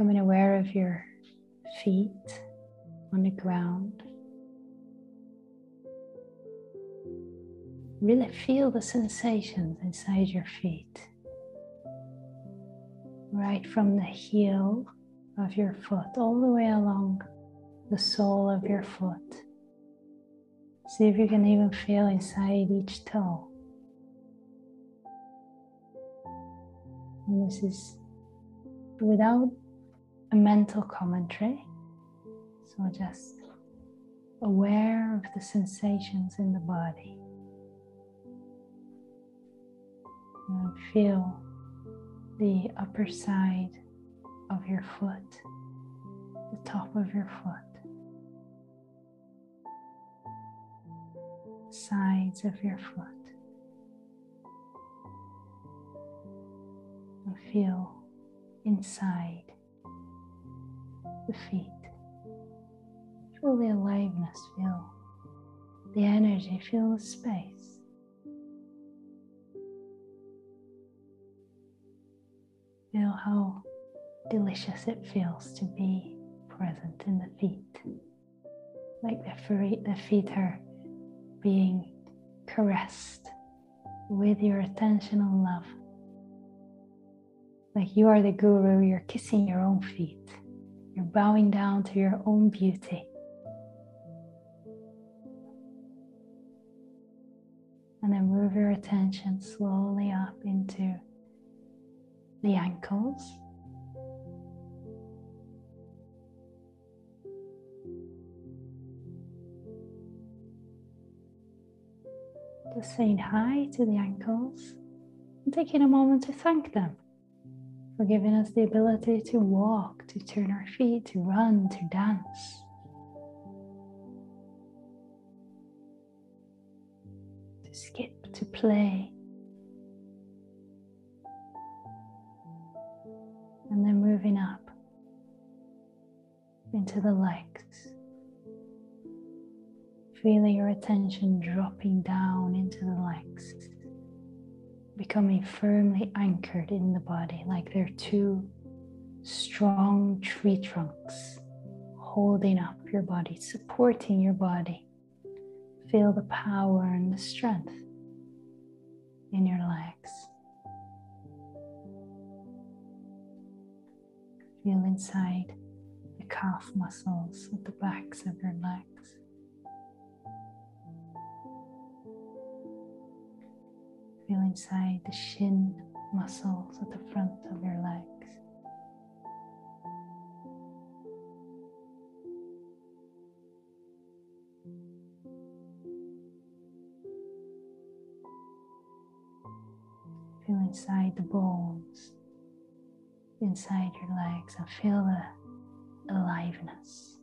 becoming aware of your feet on the ground. Really feel the sensations inside your feet, right from the heel of your foot all the way along the sole of your foot. See if you can even feel inside each toe. And this is without a mental commentary. So just aware of the sensations in the body. And feel the upper side of your foot, the top of your foot, sides of your foot. And feel inside the feet. Feel the aliveness, feel the energy, feel the space. Feel how delicious it feels to be present in the feet. Like the feet, the feet are being caressed with your attention and love. Like you are the guru, you're kissing your own feet. You're bowing down to your own beauty. And then move your attention slowly up into the ankles. Just saying hi to the ankles and taking a moment to thank them for giving us the ability to walk, to turn our feet, to run, to dance. To skip, to play. And then moving up into the legs. Feeling your attention dropping down into the legs becoming firmly anchored in the body, like they're two strong tree trunks holding up your body, supporting your body. Feel the power and the strength in your legs. Feel inside the calf muscles at the backs of your legs. Inside the shin muscles at the front of your legs. Feel inside the bones, inside your legs, and feel the aliveness.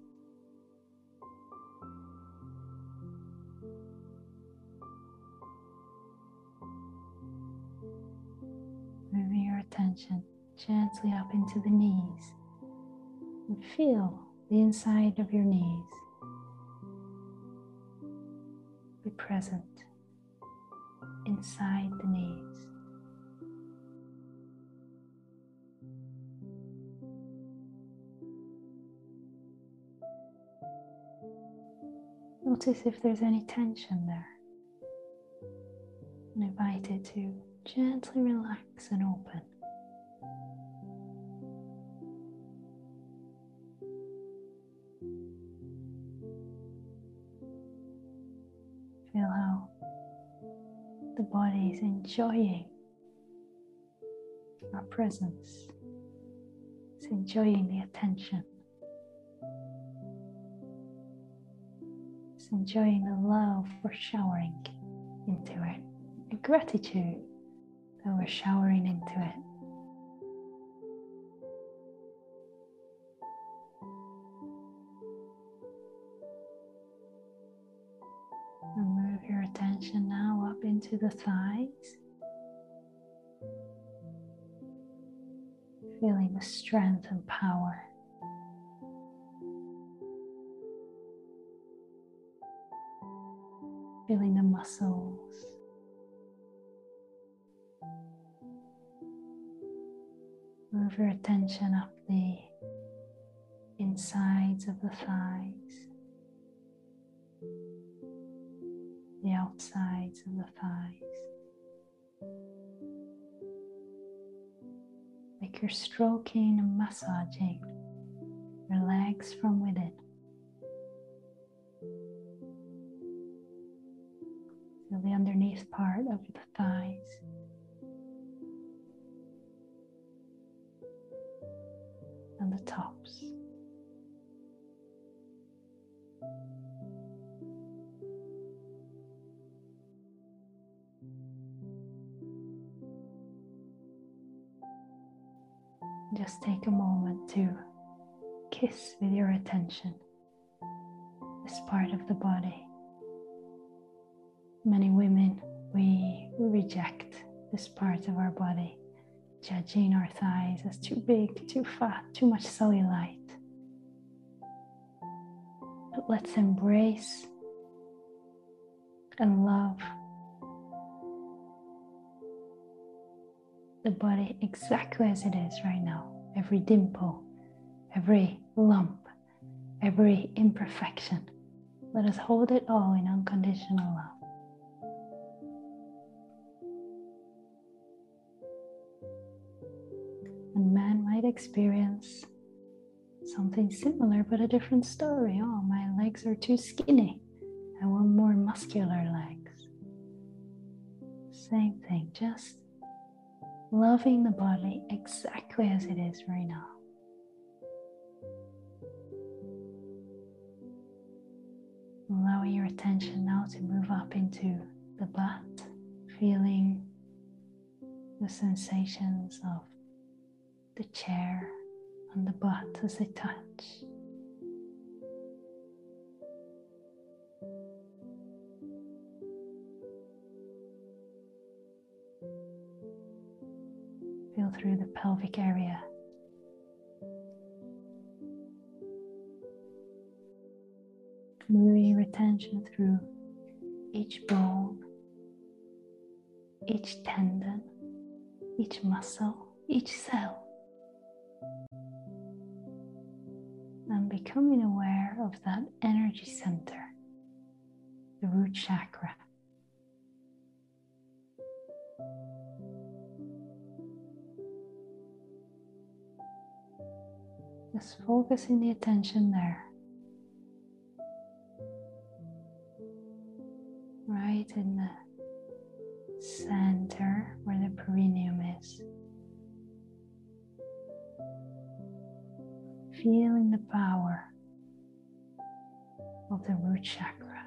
Attention gently up into the knees and feel the inside of your knees. Be present inside the knees. Notice if there's any tension there and invite it to gently relax and open. Is enjoying our presence, it's enjoying the attention, it's enjoying the love we're showering into it, the gratitude that we're showering into it. Into the thighs. Feeling the strength and power. Feeling the muscles. Move your attention up the insides of the thighs, the outsides of the thighs. Like you're stroking and massaging your legs from within. Feel the underneath part of the thighs. Just take a moment to kiss with your attention this part of the body. Many women, we, we reject this part of our body, judging our thighs as too big, too fat, too much cellulite. But let's embrace and love the body exactly as it is right now. Every dimple, every lump, every imperfection. Let us hold it all in unconditional love. And man might experience something similar but a different story. Oh, my legs are too skinny. I want more muscular legs. Same thing, just loving the body exactly as it is right now. Allowing your attention now to move up into the butt, feeling the sensations of the chair and the butt as they touch. Through the pelvic area. Moving your attention through each bone, each tendon, each muscle, each cell. And becoming aware of that energy center, the root chakra. Just focusing the attention there. Right in the center where the perineum is. Feeling the power of the root chakra.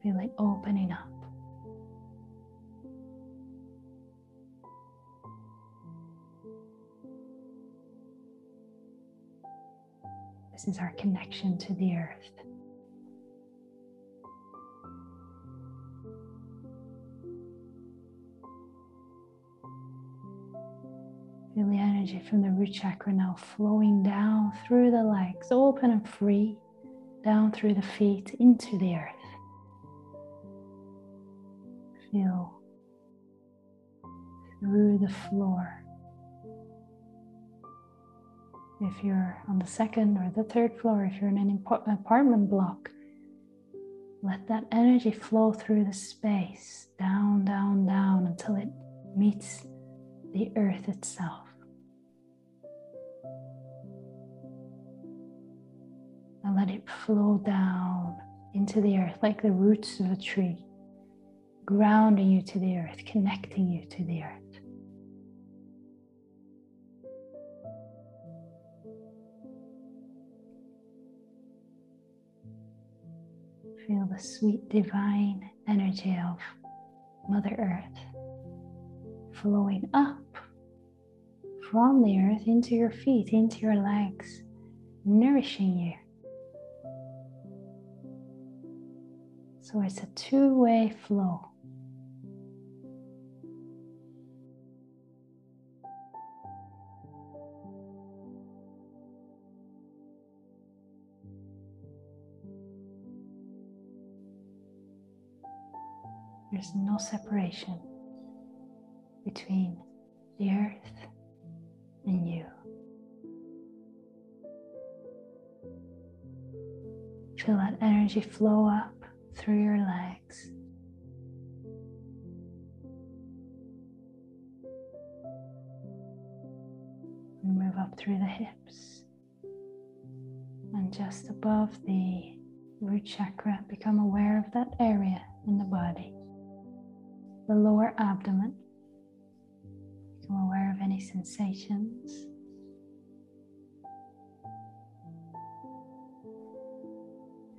Feel it opening up. This is our connection to the earth. Feel the energy from the root chakra now flowing down through the legs, open and free, down through the feet into the earth. Feel through the floor. If you're on the second or the third floor, if you're in an apartment block, let that energy flow through the space, down, down, down until it meets the earth itself. And let it flow down into the earth like the roots of a tree, grounding you to the earth, connecting you to the earth. Feel the sweet divine energy of Mother Earth flowing up from the earth into your feet, into your legs, nourishing you. So it's a two way flow. There's no separation. between the earth and you. Feel that energy flow up through your legs. And move up through the hips. And just above the root chakra, become aware of that area in the body, the lower abdomen. Become aware of any sensations.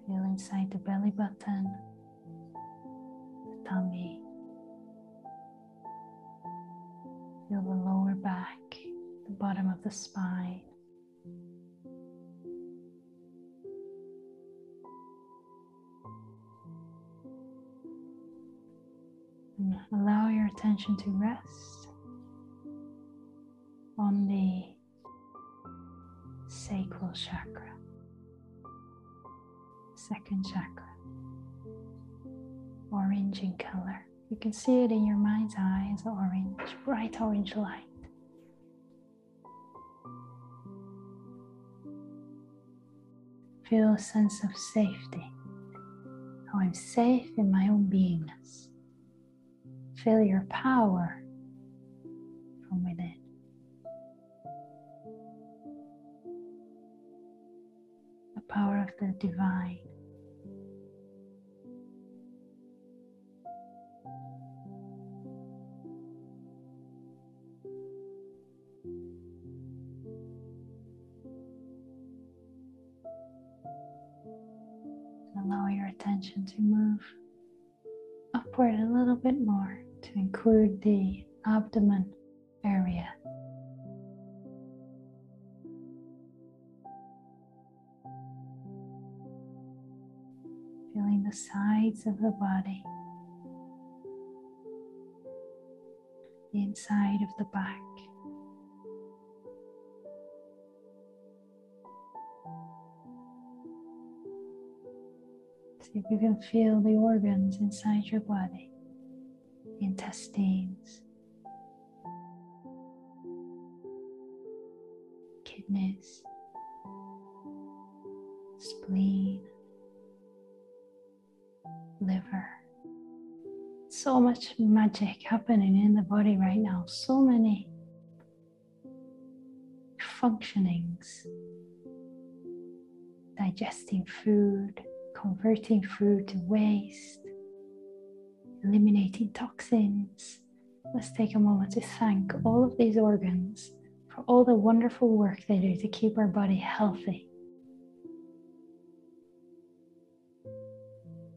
Feel inside the belly button, the tummy. Feel the lower back, the bottom of the spine. Allow your attention to rest on the sacral chakra, second chakra, orange in color. You can see it in your mind's eye as orange, bright orange light. Feel a sense of safety, how I'm safe in my own beingness. Feel your power from within. The power of the divine. Allow your attention to move upward a little bit more to include the abdomen area. Feeling the sides of the body, the inside of the back. See if you can feel the organs inside your body intestines, kidneys, spleen, liver. So much magic happening in the body right now, so many functionings, digesting food, converting food to waste, eliminating toxins. Let's take a moment to thank all of these organs for all the wonderful work they do to keep our body healthy.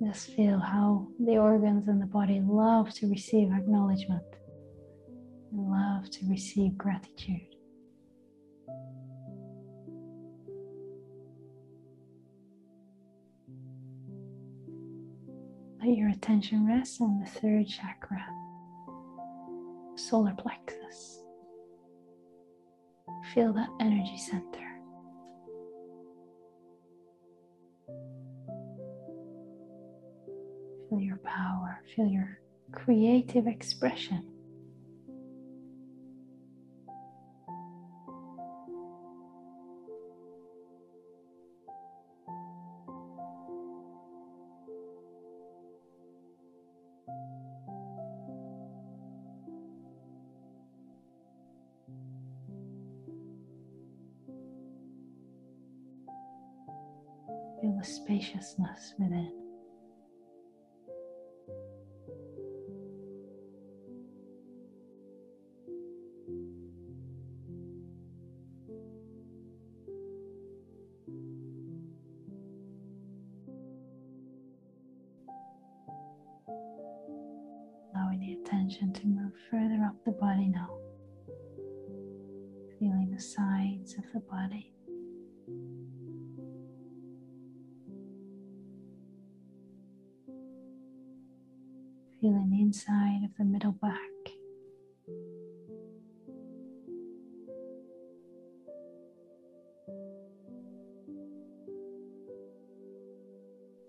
Just feel how the organs in the body love to receive acknowledgement and love to receive gratitude. Let your attention rest on the third chakra, solar plexus. Feel that energy center. Feel your power, feel your creative expression. Feel the spaciousness within.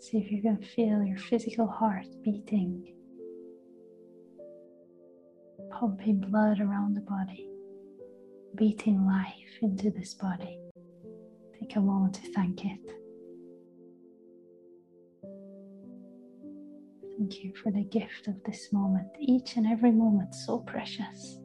See if you can feel your physical heart beating, pumping blood around the body, beating life into this body. Take a moment to thank it. Thank you for the gift of this moment, each and every moment so precious.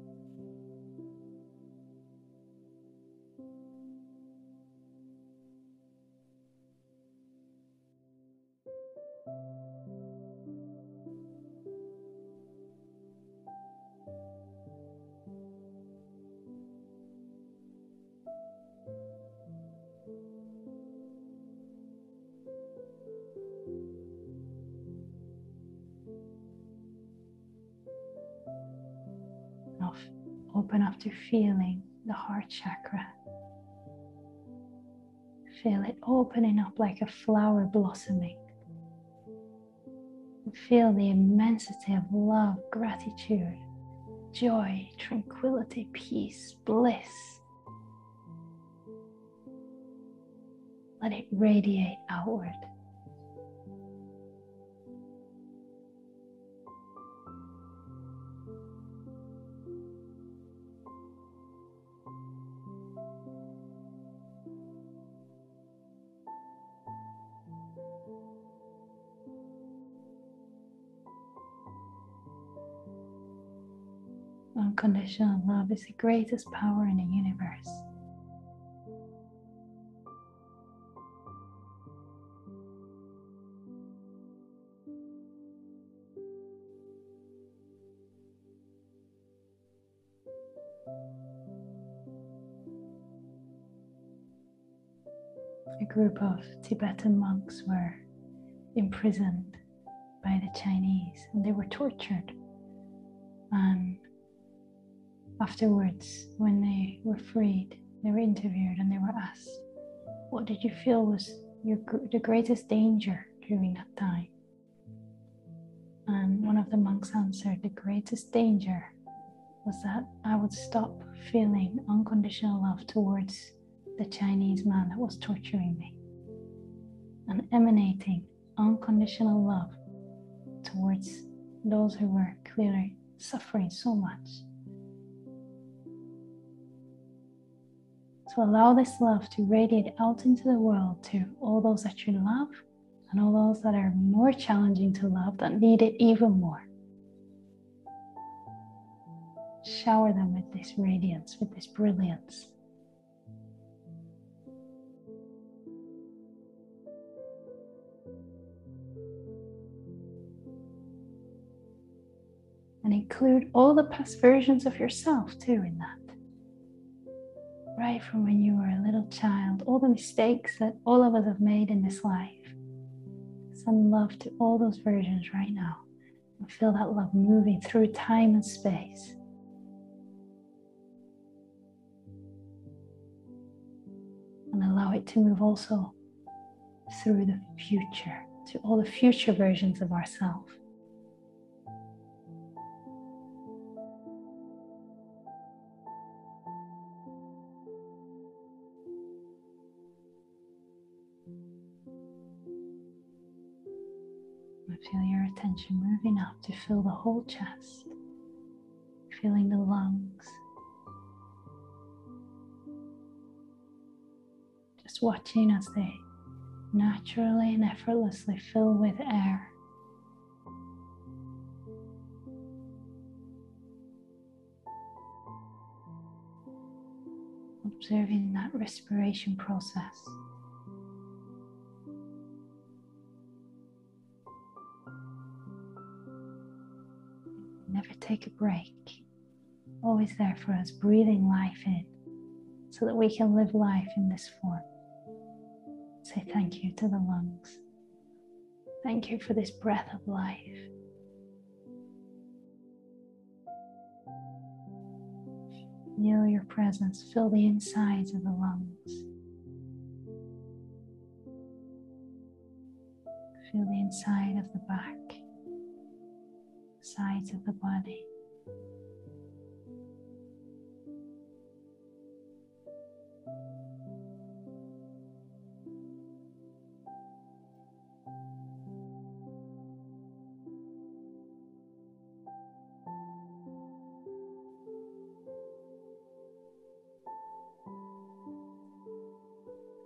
Feeling the heart chakra. Feel it opening up like a flower blossoming. Feel the immensity of love, gratitude, joy, tranquility, peace, bliss. Let it radiate outward. Unconditional love is the greatest power in the universe. A group of Tibetan monks were imprisoned by the Chinese and they were tortured. And Afterwards, when they were freed, they were interviewed and they were asked, What did you feel was your, the greatest danger during that time? And one of the monks answered, The greatest danger was that I would stop feeling unconditional love towards the Chinese man that was torturing me and emanating unconditional love towards those who were clearly suffering so much. So allow this love to radiate out into the world to all those that you love and all those that are more challenging to love that need it even more. Shower them with this radiance, with this brilliance. And include all the past versions of yourself too in that right from when you were a little child, all the mistakes that all of us have made in this life. Send love to all those versions right now and feel that love moving through time and space. And allow it to move also through the future, to all the future versions of ourselves. Attention moving up to fill the whole chest, feeling the lungs. Just watching as they naturally and effortlessly fill with air. Observing that respiration process. Never take a break. Always there for us, breathing life in so that we can live life in this form. Say thank you to the lungs. Thank you for this breath of life. Feel your presence fill the insides of the lungs. Feel the inside of the back sides of the body.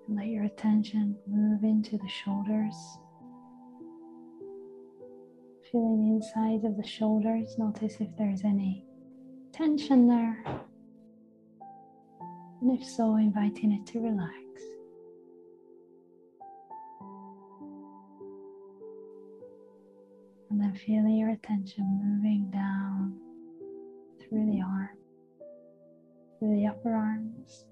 And let your attention move into the shoulders. Feeling the inside of the shoulders. Notice if there's any tension there. And if so, inviting it to relax. And then feeling your attention moving down through the arm, through the upper arms.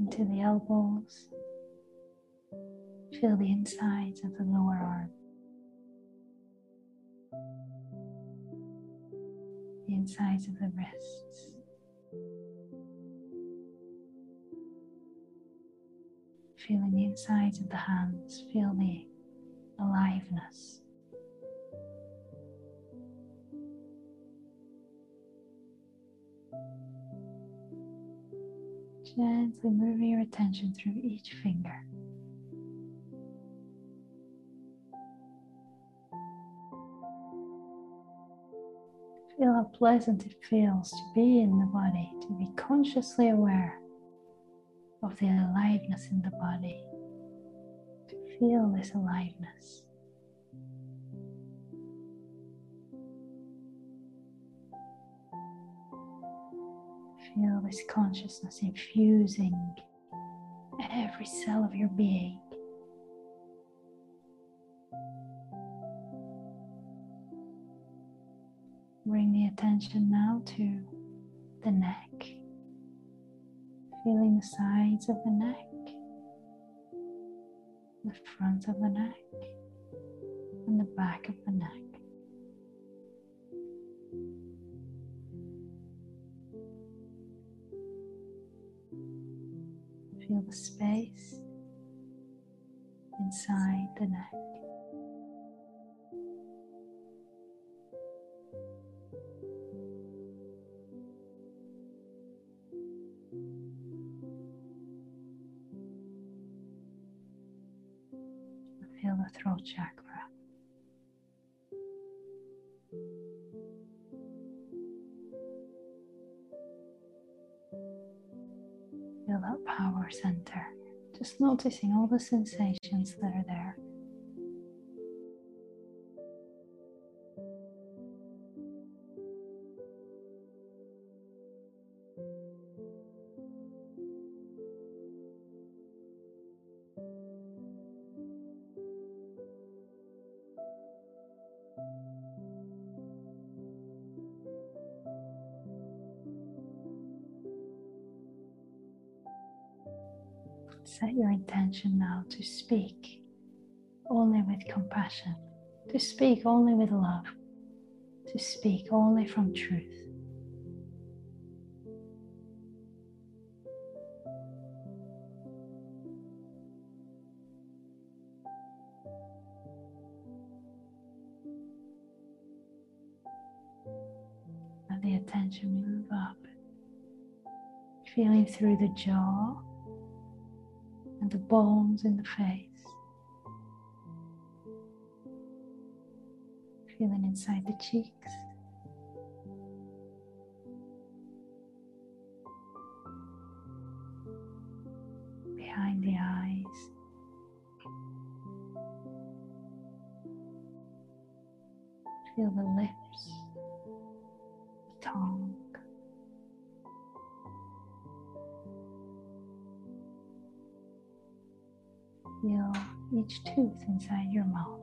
Into the elbows. Feel the insides of the lower arm. The insides of the wrists. Feeling the insides of the hands. Feel the aliveness. Gently moving your attention through each finger. Pleasant it feels to be in the body, to be consciously aware of the aliveness in the body, to feel this aliveness. Feel this consciousness infusing every cell of your being. Bring the attention now to the neck, feeling the sides of the neck, the front of the neck, and the back of the neck. Feel the space inside the neck. Chakra. Feel that power center. Just noticing all the sensations that are there. Intention now to speak only with compassion, to speak only with love, to speak only from truth. Let the attention move up, feeling through the jaw and the bones in the face. Feeling inside the cheeks. Behind the eyes. Feel the lips, each tooth inside your mouth.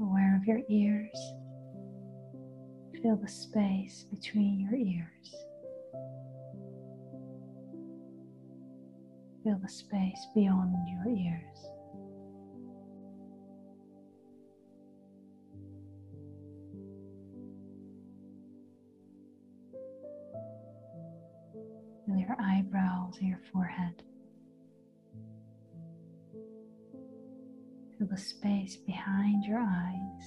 Aware of your ears. Feel the space between your ears. Feel the space beyond your ears. Your eyebrows and your forehead. Feel the space behind your eyes.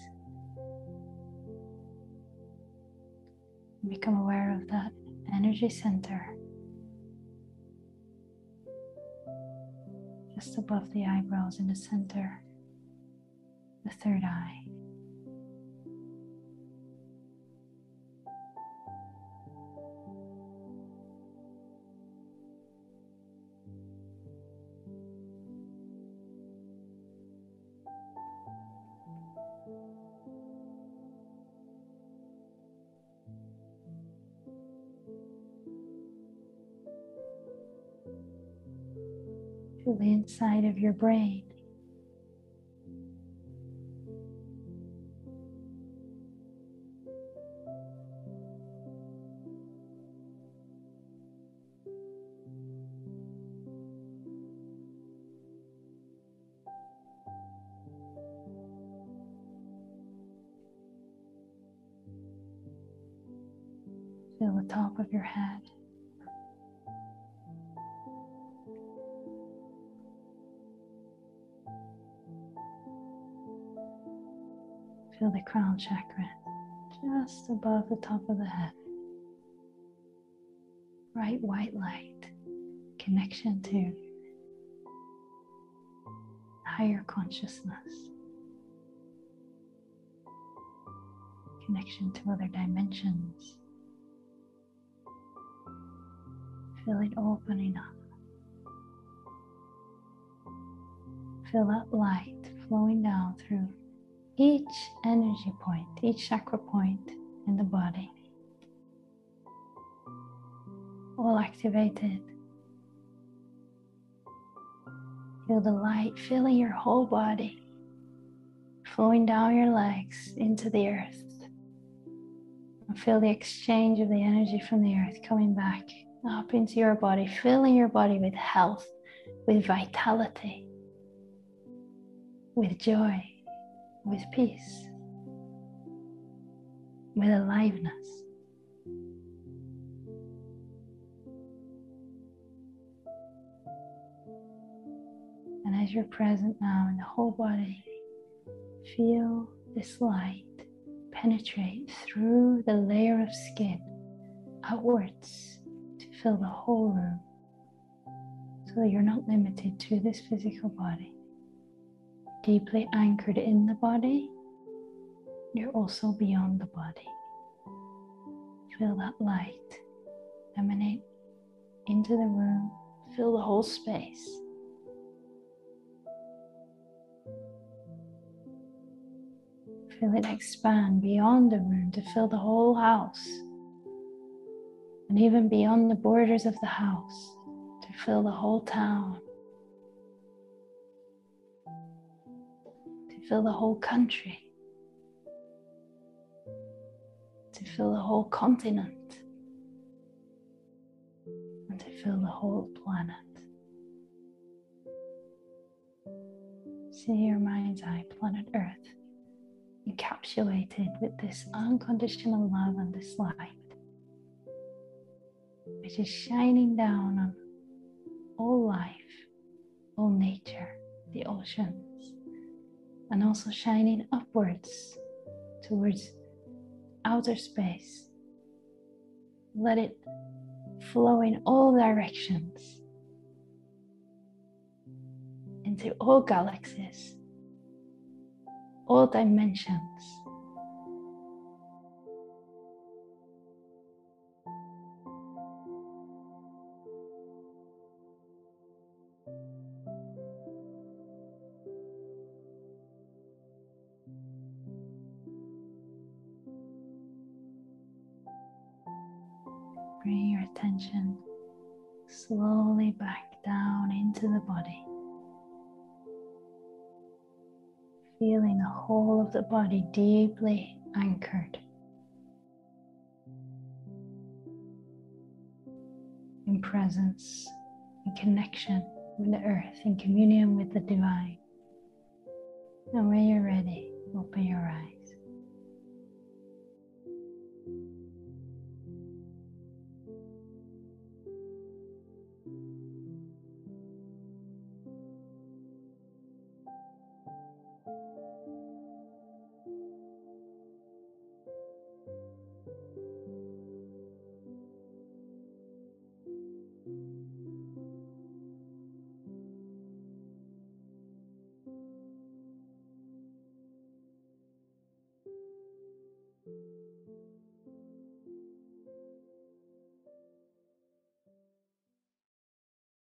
Become aware of that energy center. just above the eyebrows in the center, the third eye. To the inside of your brain. Chakra just above the top of the head. Bright white light, connection to higher consciousness, connection to other dimensions. Feel it opening up. Feel that light flowing down through each energy point, each chakra point in the body, all activated. Feel the light filling your whole body, flowing down your legs into the earth. Feel the exchange of the energy from the earth coming back up into your body, filling your body with health, with vitality, with joy with peace, with aliveness. And as you're present now in the whole body, feel this light penetrate through the layer of skin outwards to fill the whole room so that you're not limited to this physical body deeply anchored in the body, you're also beyond the body. Feel that light emanate into the room, fill the whole space. Feel it expand beyond the room to fill the whole house and even beyond the borders of the house to fill the whole town fill the whole country, to fill the whole continent, and to fill the whole planet. See your mind's eye, planet Earth, encapsulated with this unconditional love and this light, which is shining down on all life, all nature, the oceans and also shining upwards towards outer space. Let it flow in all directions into all galaxies, all dimensions. Feeling the whole of the body deeply anchored. In presence, in connection with the earth, in communion with the divine. And when you're ready, open your eyes.